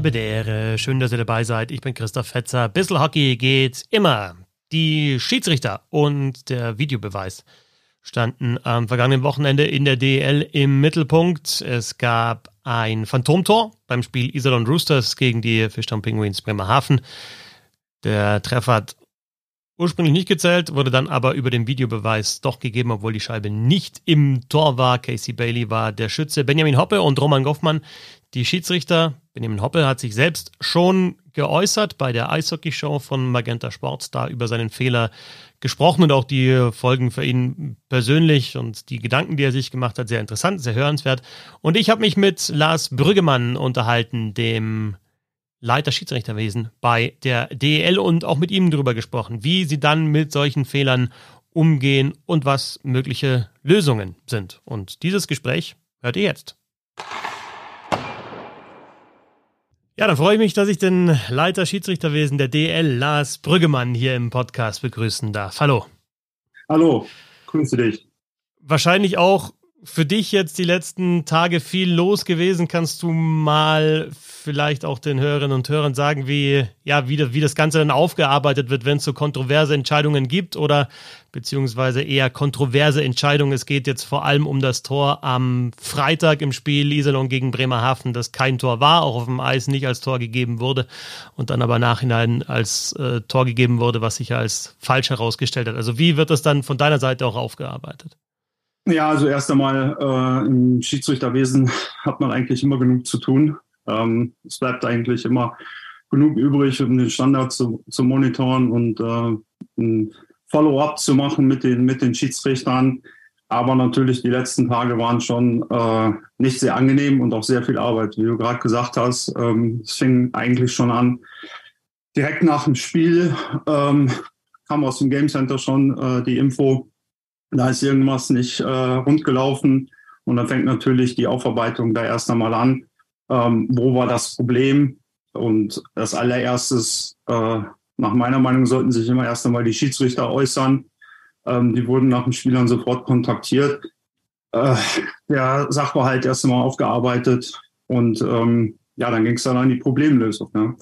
Habedere, schön, dass ihr dabei seid. Ich bin Christoph Fetzer. Bissl Hockey geht immer. Die Schiedsrichter und der Videobeweis standen am vergangenen Wochenende in der DL im Mittelpunkt. Es gab ein Phantomtor beim Spiel Iserlohn Roosters gegen die Fischtown Penguins Bremerhaven. Der Treffer hat ursprünglich nicht gezählt, wurde dann aber über den Videobeweis doch gegeben, obwohl die Scheibe nicht im Tor war. Casey Bailey war der Schütze. Benjamin Hoppe und Roman Goffmann, die Schiedsrichter. Benjamin Hoppe hat sich selbst schon geäußert bei der Eishockey-Show von Magenta Sports, da über seinen Fehler gesprochen und auch die Folgen für ihn persönlich und die Gedanken, die er sich gemacht hat, sehr interessant, sehr hörenswert. Und ich habe mich mit Lars Brüggemann unterhalten, dem Leiter Schiedsrichterwesen bei der DEL und auch mit ihm darüber gesprochen, wie sie dann mit solchen Fehlern umgehen und was mögliche Lösungen sind. Und dieses Gespräch hört ihr jetzt. Ja, dann freue ich mich, dass ich den Leiter Schiedsrichterwesen der DL, Lars Brüggemann, hier im Podcast begrüßen darf. Hallo. Hallo, grüße dich. Wahrscheinlich auch für dich jetzt die letzten Tage viel los gewesen. Kannst du mal vielleicht auch den Hörerinnen und Hörern sagen, wie, ja, wie, das, wie das Ganze dann aufgearbeitet wird, wenn es so kontroverse Entscheidungen gibt oder beziehungsweise eher kontroverse Entscheidungen. Es geht jetzt vor allem um das Tor am Freitag im Spiel Iserlohn gegen Bremerhaven, das kein Tor war, auch auf dem Eis nicht als Tor gegeben wurde und dann aber nachhinein als äh, Tor gegeben wurde, was sich als falsch herausgestellt hat. Also wie wird das dann von deiner Seite auch aufgearbeitet? Ja, also erst einmal äh, im Schiedsrichterwesen hat man eigentlich immer genug zu tun. Ähm, es bleibt eigentlich immer genug übrig, um den Standard zu, zu monitoren und äh, ein Follow-up zu machen mit den, mit den Schiedsrichtern. Aber natürlich, die letzten Tage waren schon äh, nicht sehr angenehm und auch sehr viel Arbeit. Wie du gerade gesagt hast, ähm, es fing eigentlich schon an, direkt nach dem Spiel ähm, kam aus dem Game Center schon äh, die Info, da ist irgendwas nicht äh, rund gelaufen. Und dann fängt natürlich die Aufarbeitung da erst einmal an ähm, wo war das Problem? Und das allererstes, äh, nach meiner Meinung, sollten sich immer erst einmal die Schiedsrichter äußern. Ähm, die wurden nach den Spielern sofort kontaktiert. Äh, der Sachverhalt erst einmal aufgearbeitet und ähm, ja, dann ging es dann an die Problemlösung. Ne?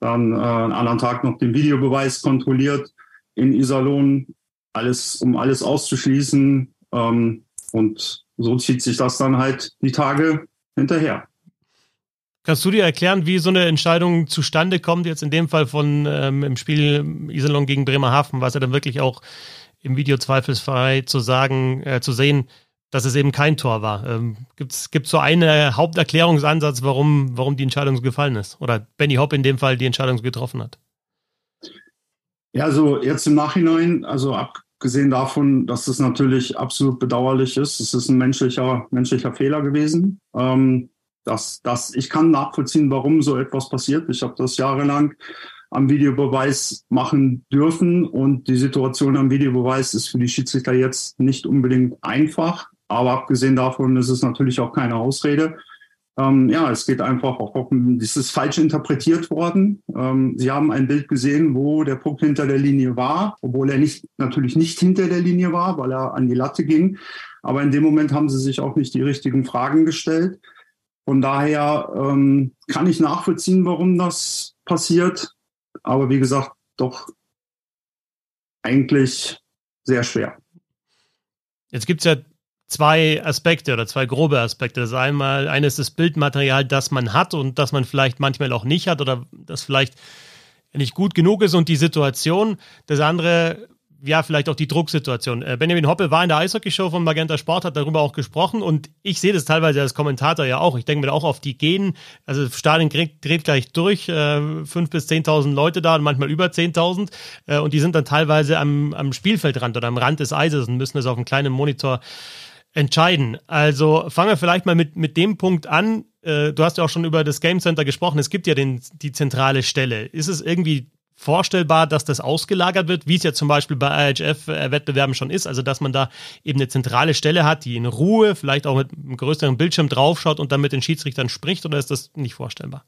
Dann äh, einen anderen Tag noch den Videobeweis kontrolliert in Iserlohn, alles, um alles auszuschließen. Ähm, und so zieht sich das dann halt die Tage hinterher. Kannst du dir erklären, wie so eine Entscheidung zustande kommt, jetzt in dem Fall von ähm, im Spiel Iserlohn gegen Bremerhaven, was ja dann wirklich auch im Video zweifelsfrei zu sagen, äh, zu sehen, dass es eben kein Tor war. Ähm, Gibt es so einen Haupterklärungsansatz, warum, warum die Entscheidung so gefallen ist? Oder Benny Hopp in dem Fall die Entscheidung so getroffen hat? Ja, also jetzt im Nachhinein, also abgesehen davon, dass es natürlich absolut bedauerlich ist, es ist ein menschlicher, menschlicher Fehler gewesen. Ähm, das, das, ich kann nachvollziehen, warum so etwas passiert. Ich habe das jahrelang am Videobeweis machen dürfen und die Situation am Videobeweis ist für die Schiedsrichter jetzt nicht unbedingt einfach. Aber abgesehen davon ist es natürlich auch keine Ausrede. Ähm, ja, es geht einfach auch um, das ist falsch interpretiert worden. Ähm, Sie haben ein Bild gesehen, wo der Puck hinter der Linie war, obwohl er nicht, natürlich nicht hinter der Linie war, weil er an die Latte ging. Aber in dem Moment haben Sie sich auch nicht die richtigen Fragen gestellt. Von daher ähm, kann ich nachvollziehen, warum das passiert. Aber wie gesagt, doch eigentlich sehr schwer. Jetzt gibt es ja zwei Aspekte oder zwei grobe Aspekte. Das einmal, eine ist das Bildmaterial, das man hat und das man vielleicht manchmal auch nicht hat oder das vielleicht nicht gut genug ist und die Situation. Das andere ja, vielleicht auch die Drucksituation. Äh, Benjamin Hoppe war in der Eishockey-Show von Magenta Sport, hat darüber auch gesprochen und ich sehe das teilweise als Kommentator ja auch. Ich denke mir auch auf die gehen, also Stadion dreht, gleich durch, äh, 5.000 bis 10.000 Leute da, manchmal über 10.000 äh, und die sind dann teilweise am, am Spielfeldrand oder am Rand des Eises und müssen das auf einem kleinen Monitor entscheiden. Also fangen wir vielleicht mal mit, mit dem Punkt an. Äh, du hast ja auch schon über das Game Center gesprochen. Es gibt ja den, die zentrale Stelle. Ist es irgendwie vorstellbar, dass das ausgelagert wird, wie es ja zum Beispiel bei IHF-Wettbewerben schon ist, also dass man da eben eine zentrale Stelle hat, die in Ruhe, vielleicht auch mit einem größeren Bildschirm draufschaut und dann mit den Schiedsrichtern spricht, oder ist das nicht vorstellbar?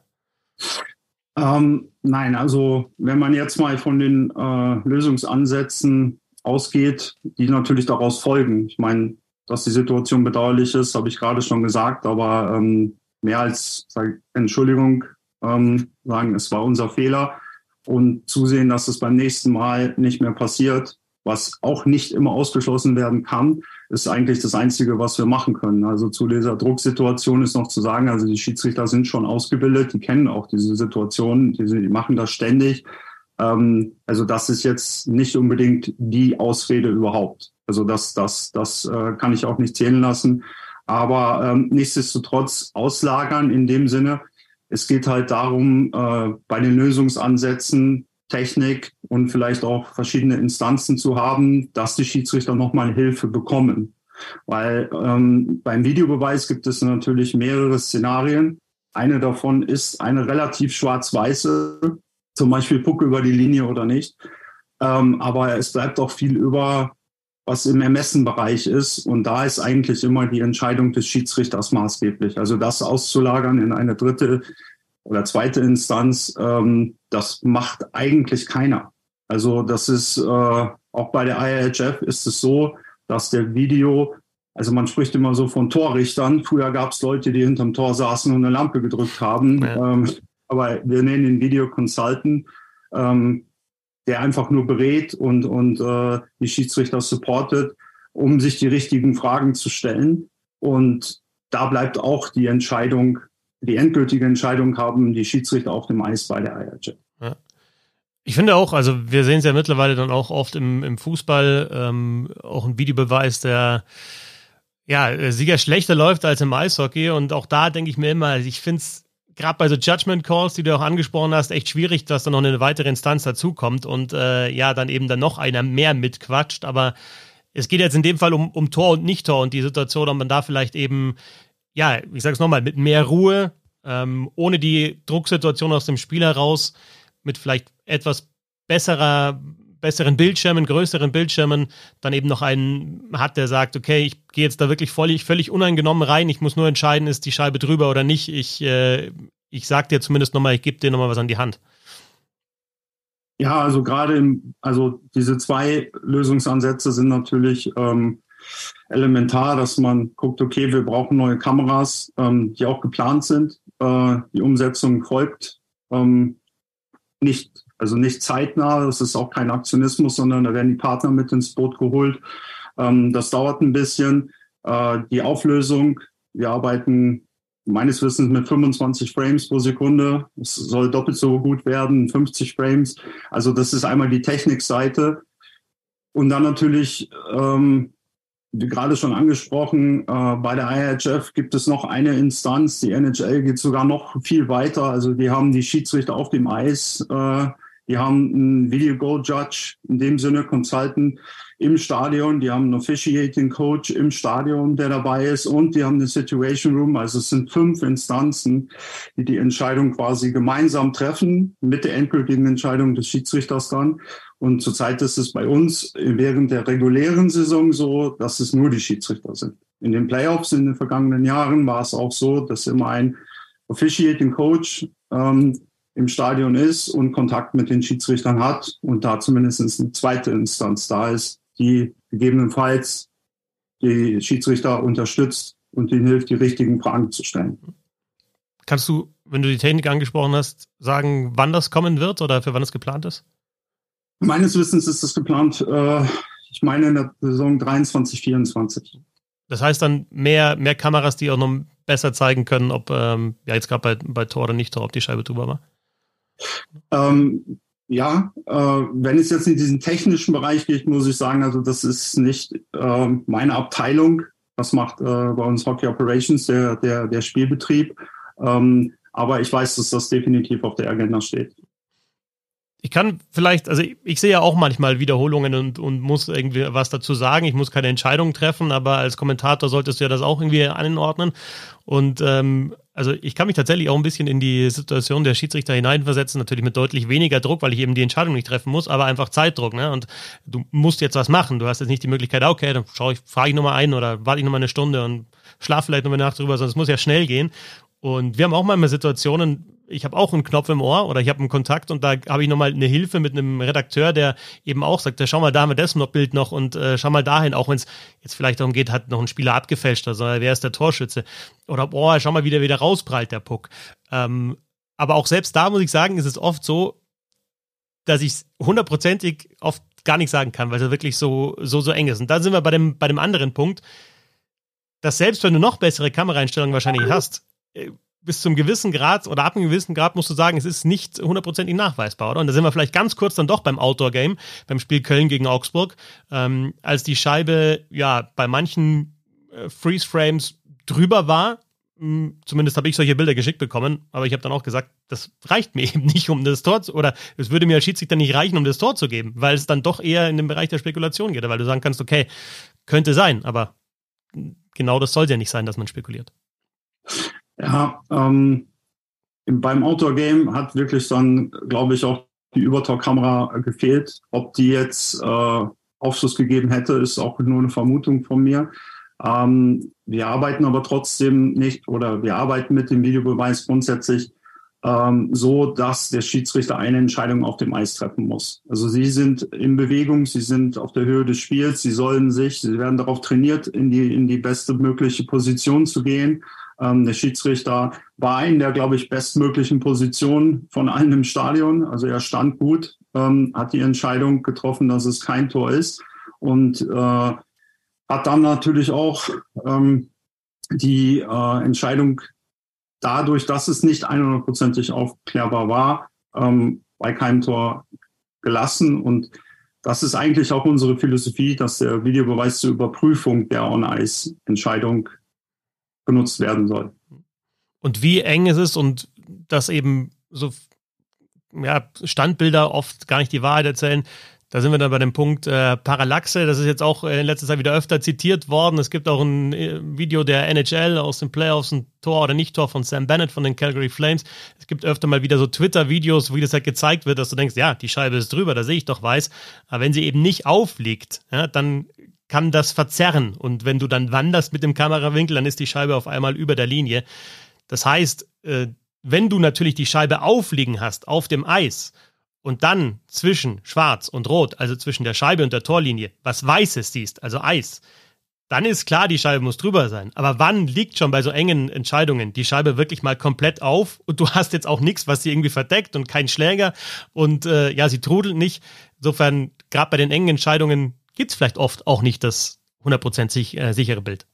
Ähm, nein, also wenn man jetzt mal von den äh, Lösungsansätzen ausgeht, die natürlich daraus folgen. Ich meine, dass die Situation bedauerlich ist, habe ich gerade schon gesagt, aber ähm, mehr als sag, Entschuldigung ähm, sagen, es war unser Fehler und zusehen, dass es beim nächsten Mal nicht mehr passiert, was auch nicht immer ausgeschlossen werden kann, ist eigentlich das Einzige, was wir machen können. Also zu dieser Drucksituation ist noch zu sagen, also die Schiedsrichter sind schon ausgebildet, die kennen auch diese Situation, die, die machen das ständig. Ähm, also das ist jetzt nicht unbedingt die Ausrede überhaupt. Also das, das, das äh, kann ich auch nicht zählen lassen. Aber ähm, nichtsdestotrotz auslagern in dem Sinne, es geht halt darum, äh, bei den Lösungsansätzen Technik und vielleicht auch verschiedene Instanzen zu haben, dass die Schiedsrichter nochmal Hilfe bekommen. Weil ähm, beim Videobeweis gibt es natürlich mehrere Szenarien. Eine davon ist eine relativ schwarz-weiße, zum Beispiel Puck über die Linie oder nicht. Ähm, aber es bleibt auch viel über was im Ermessenbereich ist. Und da ist eigentlich immer die Entscheidung des Schiedsrichters maßgeblich. Also das auszulagern in eine dritte oder zweite Instanz, ähm, das macht eigentlich keiner. Also das ist äh, auch bei der IHF ist es so, dass der Video, also man spricht immer so von Torrichtern. Früher gab es Leute, die hinterm Tor saßen und eine Lampe gedrückt haben. Ja. Ähm, aber wir nennen ihn Video Consultant. Ähm, der einfach nur berät und, und äh, die Schiedsrichter supportet, um sich die richtigen Fragen zu stellen. Und da bleibt auch die Entscheidung, die endgültige Entscheidung haben die Schiedsrichter auf dem Eis bei der IRJ. Ja. Ich finde auch, also wir sehen es ja mittlerweile dann auch oft im, im Fußball, ähm, auch ein Videobeweis, der ja, Sieger schlechter läuft als im Eishockey. Und auch da denke ich mir immer, ich finde es gerade bei so Judgment Calls, die du auch angesprochen hast, echt schwierig, dass da noch eine weitere Instanz dazukommt und äh, ja, dann eben dann noch einer mehr mitquatscht. Aber es geht jetzt in dem Fall um, um Tor und Nicht-Tor und die Situation, ob man da vielleicht eben, ja, ich sag's nochmal, mit mehr Ruhe, ähm, ohne die Drucksituation aus dem Spiel heraus, mit vielleicht etwas besserer besseren Bildschirmen, größeren Bildschirmen dann eben noch einen hat, der sagt, okay, ich gehe jetzt da wirklich völlig, völlig uneingenommen rein, ich muss nur entscheiden, ist die Scheibe drüber oder nicht. Ich, äh, ich sag dir zumindest nochmal, ich gebe dir nochmal was an die Hand. Ja, also gerade im, also diese zwei Lösungsansätze sind natürlich ähm, elementar, dass man guckt, okay, wir brauchen neue Kameras, ähm, die auch geplant sind. Äh, die Umsetzung folgt ähm, nicht also nicht zeitnah, das ist auch kein Aktionismus, sondern da werden die Partner mit ins Boot geholt. Ähm, das dauert ein bisschen. Äh, die Auflösung, wir arbeiten meines Wissens mit 25 Frames pro Sekunde. Es soll doppelt so gut werden, 50 Frames. Also das ist einmal die Technikseite. Und dann natürlich, ähm, wie gerade schon angesprochen, äh, bei der IHF gibt es noch eine Instanz. Die NHL geht sogar noch viel weiter. Also die haben die Schiedsrichter auf dem Eis. Äh, die haben einen Video Goal Judge, in dem Sinne Consultant im Stadion. Die haben einen Officiating Coach im Stadion, der dabei ist. Und die haben eine Situation Room. Also es sind fünf Instanzen, die die Entscheidung quasi gemeinsam treffen mit der endgültigen Entscheidung des Schiedsrichters dann. Und zurzeit ist es bei uns während der regulären Saison so, dass es nur die Schiedsrichter sind. In den Playoffs in den vergangenen Jahren war es auch so, dass immer ein Officiating Coach ähm, im Stadion ist und Kontakt mit den Schiedsrichtern hat und da zumindest eine zweite Instanz da ist, die gegebenenfalls die Schiedsrichter unterstützt und ihnen hilft, die richtigen Fragen zu stellen. Kannst du, wenn du die Technik angesprochen hast, sagen, wann das kommen wird oder für wann es geplant ist? Meines Wissens ist es geplant, äh, ich meine in der Saison 23, 24. Das heißt dann mehr, mehr Kameras, die auch noch besser zeigen können, ob, ähm, ja jetzt gerade bei, bei Tor oder nicht Tor, ob die Scheibe drüber war? Ähm, ja, äh, wenn es jetzt in diesen technischen Bereich geht, muss ich sagen, also das ist nicht äh, meine Abteilung. Das macht äh, bei uns Hockey Operations, der, der, der Spielbetrieb. Ähm, aber ich weiß, dass das definitiv auf der Agenda steht. Ich kann vielleicht, also ich, ich, sehe ja auch manchmal Wiederholungen und, und muss irgendwie was dazu sagen. Ich muss keine Entscheidung treffen, aber als Kommentator solltest du ja das auch irgendwie anordnen. Und ähm, also ich kann mich tatsächlich auch ein bisschen in die Situation der Schiedsrichter hineinversetzen, natürlich mit deutlich weniger Druck, weil ich eben die Entscheidung nicht treffen muss, aber einfach Zeitdruck, ne? Und du musst jetzt was machen. Du hast jetzt nicht die Möglichkeit, okay, dann schaue ich, frage ich nochmal ein oder warte ich nochmal eine Stunde und schlafe vielleicht nochmal nach drüber, sondern es muss ja schnell gehen. Und wir haben auch manchmal Situationen, ich habe auch einen Knopf im Ohr oder ich habe einen Kontakt und da habe ich nochmal eine Hilfe mit einem Redakteur, der eben auch sagt, schau mal, da haben wir das noch Bild noch und äh, schau mal dahin, auch wenn es jetzt vielleicht darum geht, hat noch ein Spieler abgefälscht, also wer ist der Torschütze? Oder boah, schau mal, wie der wieder rausprallt, der Puck. Ähm, aber auch selbst da muss ich sagen, ist es oft so, dass ich hundertprozentig oft gar nicht sagen kann, weil es wirklich so, so, so eng ist. Und da sind wir bei dem, bei dem anderen Punkt, dass selbst wenn du noch bessere Kameraeinstellungen wahrscheinlich hast, äh, bis zum gewissen Grad oder ab einem gewissen Grad musst du sagen, es ist nicht hundertprozentig nachweisbar, oder? Und da sind wir vielleicht ganz kurz dann doch beim Outdoor-Game, beim Spiel Köln gegen Augsburg, ähm, als die Scheibe ja bei manchen äh, Freeze-Frames drüber war. Hm, zumindest habe ich solche Bilder geschickt bekommen, aber ich habe dann auch gesagt, das reicht mir eben nicht, um das Tor zu, oder es würde mir als Schiedsrichter nicht reichen, um das Tor zu geben, weil es dann doch eher in den Bereich der Spekulation geht, weil du sagen kannst, okay, könnte sein, aber genau das soll ja nicht sein, dass man spekuliert. Ja, ähm, beim Outdoor-Game hat wirklich dann, glaube ich, auch die Übertalk-Kamera gefehlt. Ob die jetzt äh, Aufschluss gegeben hätte, ist auch nur eine Vermutung von mir. Ähm, wir arbeiten aber trotzdem nicht oder wir arbeiten mit dem Videobeweis grundsätzlich ähm, so, dass der Schiedsrichter eine Entscheidung auf dem Eis treffen muss. Also sie sind in Bewegung, sie sind auf der Höhe des Spiels, sie sollen sich, sie werden darauf trainiert, in die, in die beste mögliche Position zu gehen. Ähm, der Schiedsrichter war in der, glaube ich, bestmöglichen Position von allen im Stadion. Also er stand gut, ähm, hat die Entscheidung getroffen, dass es kein Tor ist und äh, hat dann natürlich auch ähm, die äh, Entscheidung dadurch, dass es nicht 100%ig aufklärbar war, ähm, bei keinem Tor gelassen. Und das ist eigentlich auch unsere Philosophie, dass der Videobeweis zur Überprüfung der On-Ice-Entscheidung benutzt werden soll. Und wie eng es ist und dass eben so ja, Standbilder oft gar nicht die Wahrheit erzählen. Da sind wir dann bei dem Punkt äh, Parallaxe. Das ist jetzt auch in letzter Zeit wieder öfter zitiert worden. Es gibt auch ein äh, Video der NHL aus den Playoffs, ein Tor oder Nicht-Tor von Sam Bennett von den Calgary Flames. Es gibt öfter mal wieder so Twitter-Videos, wie das halt gezeigt wird, dass du denkst, ja, die Scheibe ist drüber, da sehe ich doch weiß. Aber wenn sie eben nicht aufliegt, ja, dann kann das verzerren. Und wenn du dann wanderst mit dem Kamerawinkel, dann ist die Scheibe auf einmal über der Linie. Das heißt, äh, wenn du natürlich die Scheibe aufliegen hast auf dem Eis und dann zwischen Schwarz und Rot, also zwischen der Scheibe und der Torlinie, was Weißes siehst, also Eis, dann ist klar, die Scheibe muss drüber sein. Aber wann liegt schon bei so engen Entscheidungen die Scheibe wirklich mal komplett auf und du hast jetzt auch nichts, was sie irgendwie verdeckt und kein Schläger und äh, ja, sie trudelt nicht. Insofern, gerade bei den engen Entscheidungen gibt es vielleicht oft auch nicht das 100% äh, sichere Bild.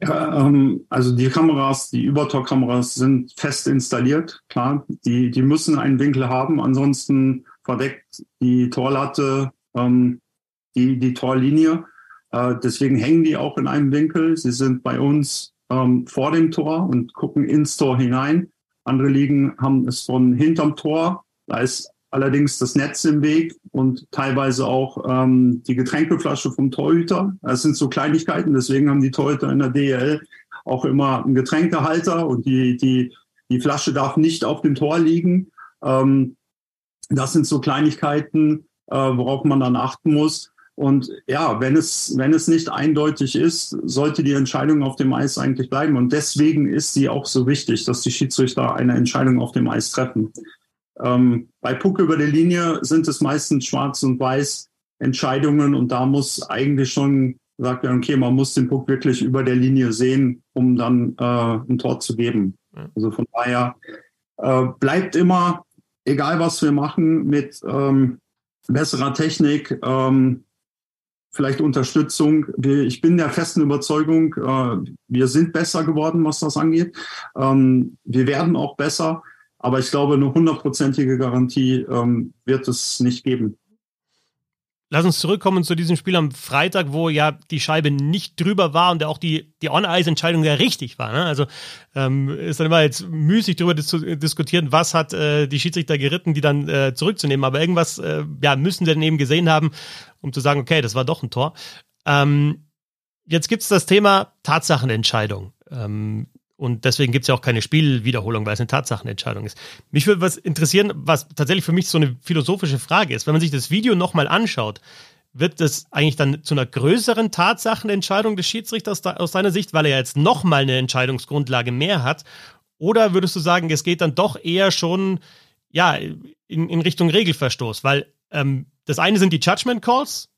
Ja, ähm, also die Kameras, die Übertalk-Kameras sind fest installiert, klar. Die, die müssen einen Winkel haben, ansonsten verdeckt die Torlatte ähm, die, die Torlinie. Äh, deswegen hängen die auch in einem Winkel. Sie sind bei uns ähm, vor dem Tor und gucken ins Tor hinein. Andere Ligen haben es von hinterm Tor. Da ist allerdings das Netz im Weg und teilweise auch ähm, die Getränkeflasche vom Torhüter. Das sind so Kleinigkeiten, deswegen haben die Torhüter in der DL auch immer einen Getränkehalter und die, die, die Flasche darf nicht auf dem Tor liegen. Ähm, das sind so Kleinigkeiten, äh, worauf man dann achten muss. Und ja, wenn es, wenn es nicht eindeutig ist, sollte die Entscheidung auf dem Eis eigentlich bleiben. Und deswegen ist sie auch so wichtig, dass die Schiedsrichter eine Entscheidung auf dem Eis treffen. Ähm, bei Puck über der Linie sind es meistens schwarz und weiß Entscheidungen und da muss eigentlich schon gesagt werden, okay, man muss den Puck wirklich über der Linie sehen, um dann äh, ein Tor zu geben. Also von daher äh, bleibt immer, egal was wir machen, mit ähm, besserer Technik, ähm, vielleicht Unterstützung. Ich bin der festen Überzeugung, äh, wir sind besser geworden, was das angeht. Ähm, wir werden auch besser. Aber ich glaube, eine hundertprozentige Garantie ähm, wird es nicht geben. Lass uns zurückkommen zu diesem Spiel am Freitag, wo ja die Scheibe nicht drüber war und auch die, die On-Ice-Entscheidung ja richtig war. Ne? Also ähm, ist dann immer jetzt müßig darüber dis diskutieren, was hat äh, die Schiedsrichter geritten, die dann äh, zurückzunehmen. Aber irgendwas äh, ja, müssen sie dann eben gesehen haben, um zu sagen, okay, das war doch ein Tor. Ähm, jetzt gibt es das Thema Tatsachenentscheidung. Ähm, und deswegen gibt es ja auch keine Spielwiederholung, weil es eine Tatsachenentscheidung ist. Mich würde was interessieren, was tatsächlich für mich so eine philosophische Frage ist. Wenn man sich das Video nochmal anschaut, wird das eigentlich dann zu einer größeren Tatsachenentscheidung des Schiedsrichters aus seiner Sicht, weil er jetzt nochmal eine Entscheidungsgrundlage mehr hat? Oder würdest du sagen, es geht dann doch eher schon ja, in, in Richtung Regelverstoß? Weil ähm, das eine sind die Judgment Calls,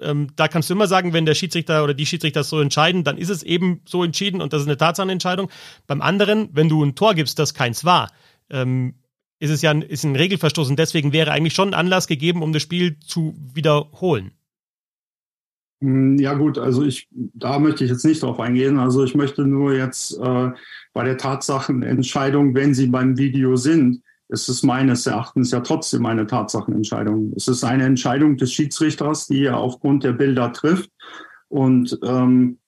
ähm, da kannst du immer sagen, wenn der Schiedsrichter oder die Schiedsrichter so entscheiden, dann ist es eben so entschieden und das ist eine Tatsachenentscheidung. Beim anderen, wenn du ein Tor gibst, das keins war, ähm, ist es ja ein, ist ein Regelverstoß und deswegen wäre eigentlich schon ein Anlass gegeben, um das Spiel zu wiederholen. Hm, ja gut, also ich, da möchte ich jetzt nicht drauf eingehen. Also ich möchte nur jetzt äh, bei der Tatsachenentscheidung, wenn sie beim Video sind, es ist meines Erachtens ja trotzdem eine Tatsachenentscheidung. Es ist eine Entscheidung des Schiedsrichters, die er aufgrund der Bilder trifft. Und ähm,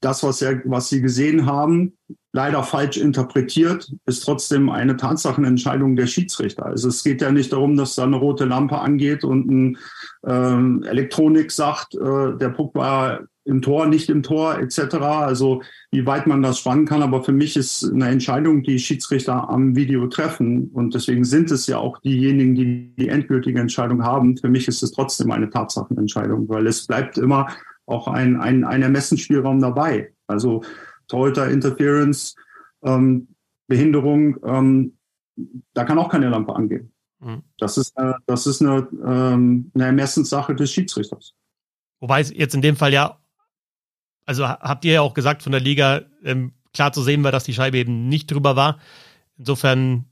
das, was, er, was Sie gesehen haben, leider falsch interpretiert, ist trotzdem eine Tatsachenentscheidung der Schiedsrichter. Also es geht ja nicht darum, dass da eine rote Lampe angeht und ein ähm, Elektronik sagt, äh, der Puck war im Tor, nicht im Tor etc. Also wie weit man das spannen kann. Aber für mich ist eine Entscheidung, die Schiedsrichter am Video treffen. Und deswegen sind es ja auch diejenigen, die die endgültige Entscheidung haben. Für mich ist es trotzdem eine Tatsachenentscheidung, weil es bleibt immer auch ein, ein, ein Ermessensspielraum dabei. Also Torhüter, Interference, ähm, Behinderung, ähm, da kann auch keine Lampe angehen. Mhm. Das ist, äh, das ist eine, ähm, eine Ermessenssache des Schiedsrichters. Wobei es jetzt in dem Fall ja also habt ihr ja auch gesagt von der Liga, ähm, klar zu sehen war, dass die Scheibe eben nicht drüber war. Insofern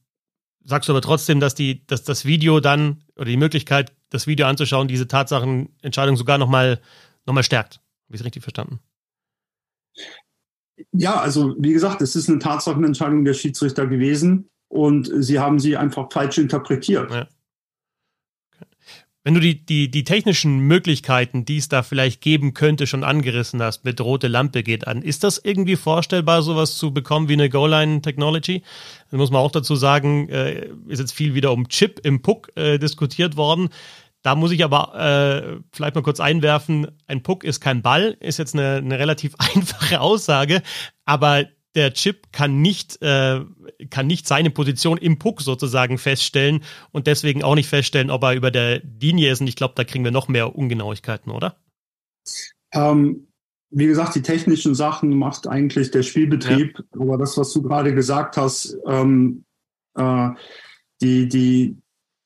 sagst du aber trotzdem, dass die, dass das Video dann oder die Möglichkeit, das Video anzuschauen, diese Tatsachenentscheidung sogar nochmal noch mal stärkt. Habe ich es richtig verstanden? Ja, also wie gesagt, es ist eine Tatsachenentscheidung der Schiedsrichter gewesen und sie haben sie einfach falsch interpretiert. Ja. Wenn du die, die, die technischen Möglichkeiten, die es da vielleicht geben könnte, schon angerissen hast, mit rote Lampe geht an, ist das irgendwie vorstellbar, sowas zu bekommen wie eine Goal-Line-Technology? Da muss man auch dazu sagen, äh, ist jetzt viel wieder um Chip im Puck äh, diskutiert worden. Da muss ich aber äh, vielleicht mal kurz einwerfen, ein Puck ist kein Ball, ist jetzt eine, eine relativ einfache Aussage, aber der Chip kann nicht, äh, kann nicht seine Position im Puck sozusagen feststellen und deswegen auch nicht feststellen, ob er über der Linie ist. Und ich glaube, da kriegen wir noch mehr Ungenauigkeiten, oder? Ähm, wie gesagt, die technischen Sachen macht eigentlich der Spielbetrieb. Ja. Aber das, was du gerade gesagt hast, ähm, äh, die, die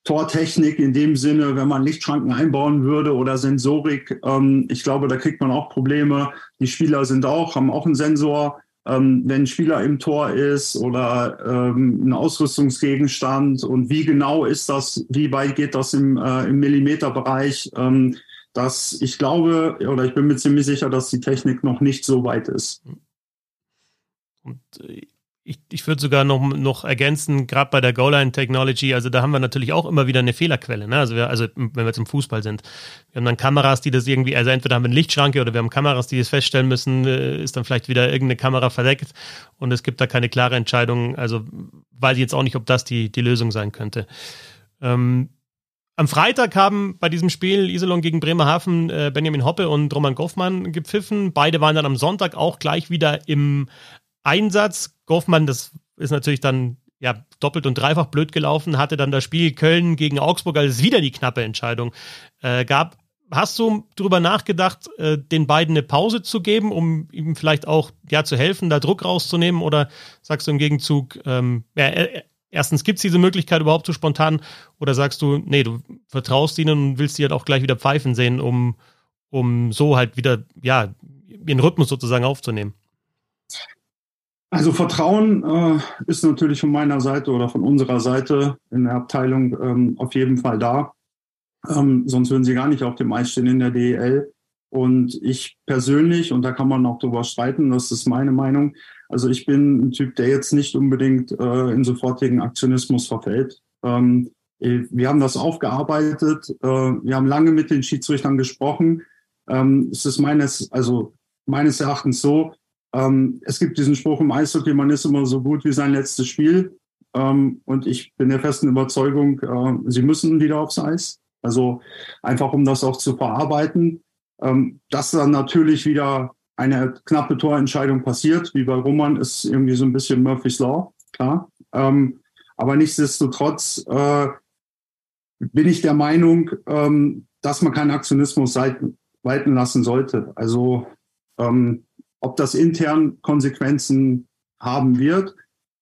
Tortechnik in dem Sinne, wenn man Lichtschranken einbauen würde oder Sensorik, ähm, ich glaube, da kriegt man auch Probleme. Die Spieler sind auch, haben auch einen Sensor ähm, wenn ein Spieler im Tor ist oder ähm, ein Ausrüstungsgegenstand und wie genau ist das, wie weit geht das im, äh, im Millimeterbereich, ähm, dass ich glaube oder ich bin mir ziemlich sicher, dass die Technik noch nicht so weit ist. Und äh, ich, ich würde sogar noch, noch ergänzen, gerade bei der Goal-Line-Technology, also da haben wir natürlich auch immer wieder eine Fehlerquelle. Ne? Also, wir, also wenn wir im Fußball sind. Wir haben dann Kameras, die das irgendwie, also entweder haben wir eine Lichtschranke oder wir haben Kameras, die das feststellen müssen, äh, ist dann vielleicht wieder irgendeine Kamera verdeckt und es gibt da keine klare Entscheidung. Also weiß ich jetzt auch nicht, ob das die, die Lösung sein könnte. Ähm, am Freitag haben bei diesem Spiel Iserlohn gegen Bremerhaven äh, Benjamin Hoppe und Roman Goffmann gepfiffen. Beide waren dann am Sonntag auch gleich wieder im Einsatz. Goffmann, das ist natürlich dann ja doppelt und dreifach blöd gelaufen, hatte dann das Spiel Köln gegen Augsburg, als es wieder die knappe Entscheidung äh, gab. Hast du darüber nachgedacht, äh, den beiden eine Pause zu geben, um ihm vielleicht auch ja zu helfen, da Druck rauszunehmen? Oder sagst du im Gegenzug, ähm, ja, erstens gibt es diese Möglichkeit überhaupt zu spontan? Oder sagst du, nee, du vertraust ihnen und willst sie halt auch gleich wieder pfeifen sehen, um, um so halt wieder, ja, ihren Rhythmus sozusagen aufzunehmen? Also Vertrauen äh, ist natürlich von meiner Seite oder von unserer Seite in der Abteilung ähm, auf jeden Fall da. Ähm, sonst würden sie gar nicht auf dem Eis stehen in der DEL. Und ich persönlich, und da kann man auch drüber streiten, das ist meine Meinung, Also ich bin ein Typ, der jetzt nicht unbedingt äh, in sofortigen Aktionismus verfällt. Ähm, wir haben das aufgearbeitet. Äh, wir haben lange mit den Schiedsrichtern gesprochen. Ähm, es ist meines, also meines Erachtens so, ähm, es gibt diesen Spruch im Eishockey, man ist immer so gut wie sein letztes Spiel. Ähm, und ich bin der festen Überzeugung, äh, sie müssen wieder aufs Eis. Also einfach, um das auch zu verarbeiten. Ähm, dass dann natürlich wieder eine knappe Torentscheidung passiert, wie bei Roman, ist irgendwie so ein bisschen Murphy's Law, klar. Ähm, aber nichtsdestotrotz äh, bin ich der Meinung, ähm, dass man keinen Aktionismus walten lassen sollte. Also ähm, ob das intern Konsequenzen haben wird,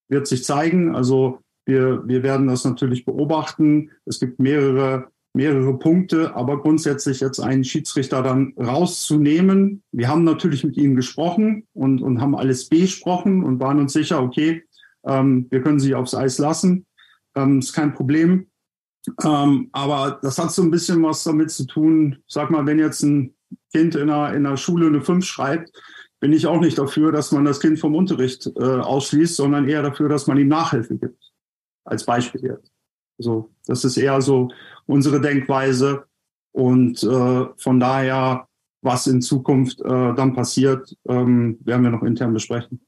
wird sich zeigen. Also wir, wir werden das natürlich beobachten. Es gibt mehrere, mehrere Punkte, aber grundsätzlich jetzt einen Schiedsrichter dann rauszunehmen. Wir haben natürlich mit ihnen gesprochen und, und haben alles besprochen und waren uns sicher, okay, ähm, wir können sie aufs Eis lassen. Ähm, ist kein Problem. Ähm, aber das hat so ein bisschen was damit zu tun. Sag mal, wenn jetzt ein Kind in einer, in einer Schule eine 5 schreibt, bin ich auch nicht dafür, dass man das Kind vom Unterricht äh, ausschließt, sondern eher dafür, dass man ihm Nachhilfe gibt. Als Beispiel jetzt. Also das ist eher so unsere Denkweise. Und äh, von daher, was in Zukunft äh, dann passiert, ähm, werden wir noch intern besprechen.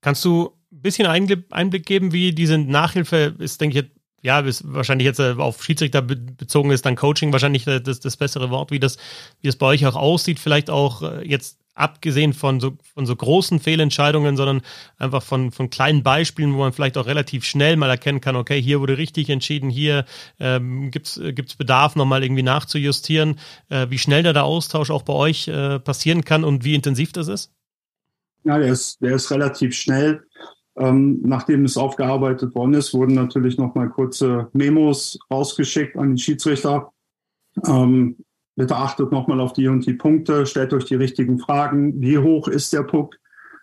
Kannst du ein bisschen Einblick geben, wie diese Nachhilfe ist, denke ich, ja, ist wahrscheinlich jetzt äh, auf Schiedsrichter bezogen ist, dann Coaching wahrscheinlich äh, das, das bessere Wort, wie das, wie das bei euch auch aussieht, vielleicht auch äh, jetzt abgesehen von so, von so großen Fehlentscheidungen, sondern einfach von, von kleinen Beispielen, wo man vielleicht auch relativ schnell mal erkennen kann, okay, hier wurde richtig entschieden, hier ähm, gibt es Bedarf, nochmal irgendwie nachzujustieren, äh, wie schnell da der Austausch auch bei euch äh, passieren kann und wie intensiv das ist? Ja, der ist, der ist relativ schnell. Ähm, nachdem es aufgearbeitet worden ist, wurden natürlich nochmal kurze Memos rausgeschickt an den Schiedsrichter. Ähm, Bitte achtet nochmal auf die und die Punkte, stellt euch die richtigen Fragen. Wie hoch ist der Puck?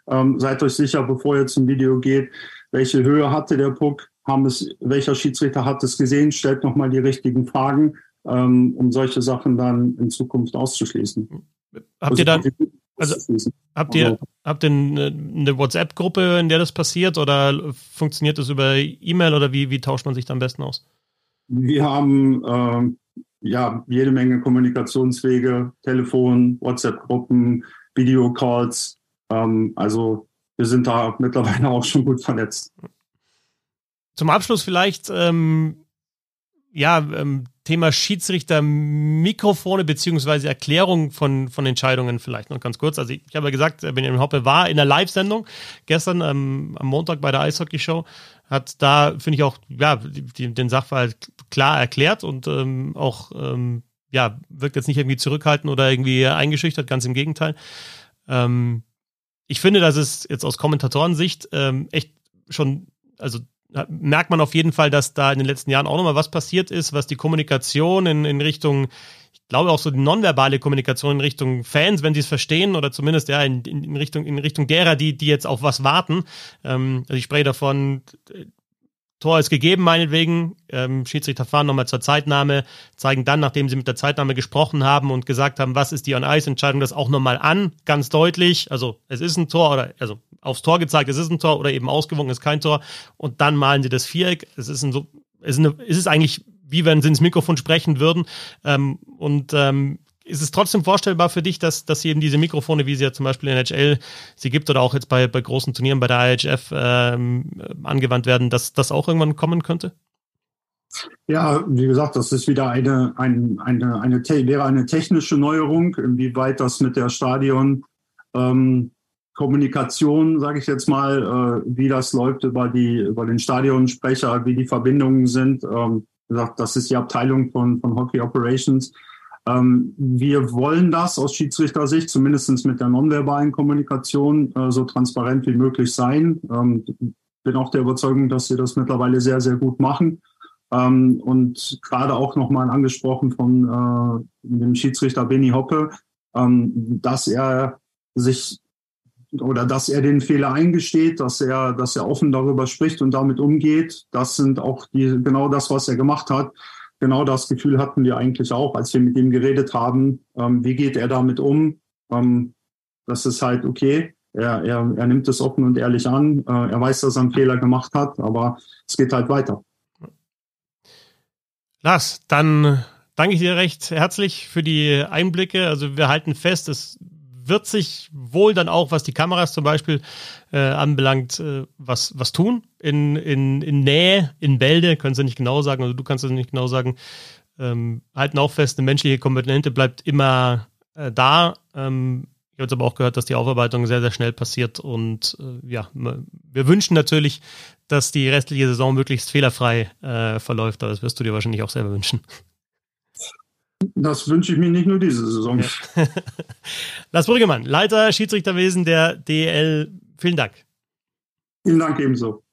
Ähm, seid euch sicher, bevor ihr zum Video geht, welche Höhe hatte der Puck? Haben es, welcher Schiedsrichter hat es gesehen? Stellt nochmal die richtigen Fragen, ähm, um solche Sachen dann in Zukunft auszuschließen. Habt ihr dann, also habt ihr, habt ihr eine, WhatsApp-Gruppe, in der das passiert oder funktioniert das über E-Mail oder wie, wie tauscht man sich da am besten aus? Wir haben ähm, ja, jede Menge Kommunikationswege, Telefon, WhatsApp-Gruppen, Videocalls. Ähm, also wir sind da mittlerweile auch schon gut vernetzt. Zum Abschluss vielleicht, ähm, ja, ähm, Thema Schiedsrichter, Mikrofone beziehungsweise Erklärung von, von Entscheidungen vielleicht noch ganz kurz. Also ich, ich habe ja gesagt, Benjamin Hoppe war in der Live-Sendung gestern ähm, am Montag bei der Eishockey-Show hat da, finde ich auch, ja, die, den Sachverhalt klar erklärt und ähm, auch, ähm, ja, wirkt jetzt nicht irgendwie zurückhaltend oder irgendwie eingeschüchtert, ganz im Gegenteil. Ähm, ich finde, dass es jetzt aus Kommentatorensicht ähm, echt schon, also merkt man auf jeden Fall, dass da in den letzten Jahren auch nochmal was passiert ist, was die Kommunikation in, in Richtung glaube auch so die nonverbale Kommunikation in Richtung Fans, wenn sie es verstehen, oder zumindest ja in, in, Richtung, in Richtung derer, die, die jetzt auf was warten. Ähm, also ich spreche davon, Tor ist gegeben, meinetwegen. Ähm, Schiedsrichter fahren nochmal zur Zeitnahme, zeigen dann, nachdem sie mit der Zeitnahme gesprochen haben und gesagt haben, was ist die On-Ice-Entscheidung, das auch nochmal an, ganz deutlich. Also es ist ein Tor oder also aufs Tor gezeigt, es ist ein Tor oder eben ausgewogen ist kein Tor. Und dann malen sie das Viereck. Es ist ein so, es ist, eine, es ist eigentlich wie wenn sie ins Mikrofon sprechen würden. Ähm, und ähm, ist es trotzdem vorstellbar für dich, dass, dass eben diese Mikrofone, wie sie ja zum Beispiel in NHL sie gibt oder auch jetzt bei, bei großen Turnieren bei der IHF ähm, angewandt werden, dass das auch irgendwann kommen könnte? Ja, wie gesagt, das ist wieder eine, eine, eine, eine, wäre eine technische Neuerung, inwieweit das mit der Stadion ähm, Kommunikation, sage ich jetzt mal, äh, wie das läuft über die über den Stadionsprecher, wie die Verbindungen sind. Ähm, gesagt, das ist die Abteilung von, von Hockey Operations. Ähm, wir wollen das aus Schiedsrichtersicht, zumindest mit der nonverbalen Kommunikation, äh, so transparent wie möglich sein. Ähm, bin auch der Überzeugung, dass wir das mittlerweile sehr, sehr gut machen. Ähm, und gerade auch nochmal angesprochen von äh, dem Schiedsrichter Benny Hoppe, ähm, dass er sich oder dass er den Fehler eingesteht, dass er, dass er offen darüber spricht und damit umgeht. Das sind auch die, genau das, was er gemacht hat. Genau das Gefühl hatten wir eigentlich auch, als wir mit ihm geredet haben. Ähm, wie geht er damit um? Ähm, das ist halt okay. er, er, er nimmt es offen und ehrlich an. Äh, er weiß, dass er einen Fehler gemacht hat, aber es geht halt weiter. Lars, dann danke ich dir recht herzlich für die Einblicke. Also wir halten fest, es wird sich wohl dann auch, was die Kameras zum Beispiel äh, anbelangt, äh, was, was tun. In, in, in Nähe, in Bälde, können sie nicht genau sagen, also du kannst es nicht genau sagen. Ähm, halten auch fest, eine menschliche Komponente bleibt immer äh, da. Ähm, ich habe jetzt aber auch gehört, dass die Aufarbeitung sehr, sehr schnell passiert und äh, ja, wir wünschen natürlich, dass die restliche Saison möglichst fehlerfrei äh, verläuft, aber das wirst du dir wahrscheinlich auch selber wünschen. Das wünsche ich mir nicht nur diese Saison. Ja. Lars Brüggemann, Leiter Schiedsrichterwesen der DL. Vielen Dank. Vielen Dank ebenso.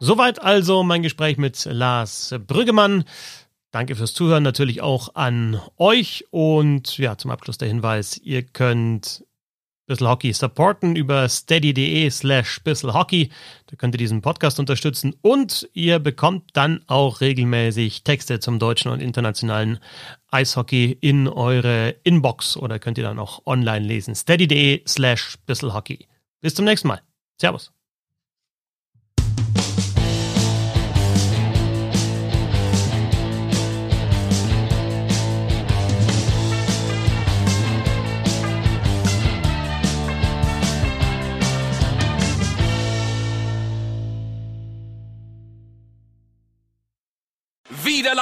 Soweit also mein Gespräch mit Lars Brüggemann. Danke fürs Zuhören natürlich auch an euch und ja, zum Abschluss der Hinweis, ihr könnt Bissl Hockey supporten über steady.de slash Hockey. Da könnt ihr diesen Podcast unterstützen und ihr bekommt dann auch regelmäßig Texte zum deutschen und internationalen Eishockey in eure Inbox oder könnt ihr dann auch online lesen. steady.de slash Hockey. Bis zum nächsten Mal. Servus.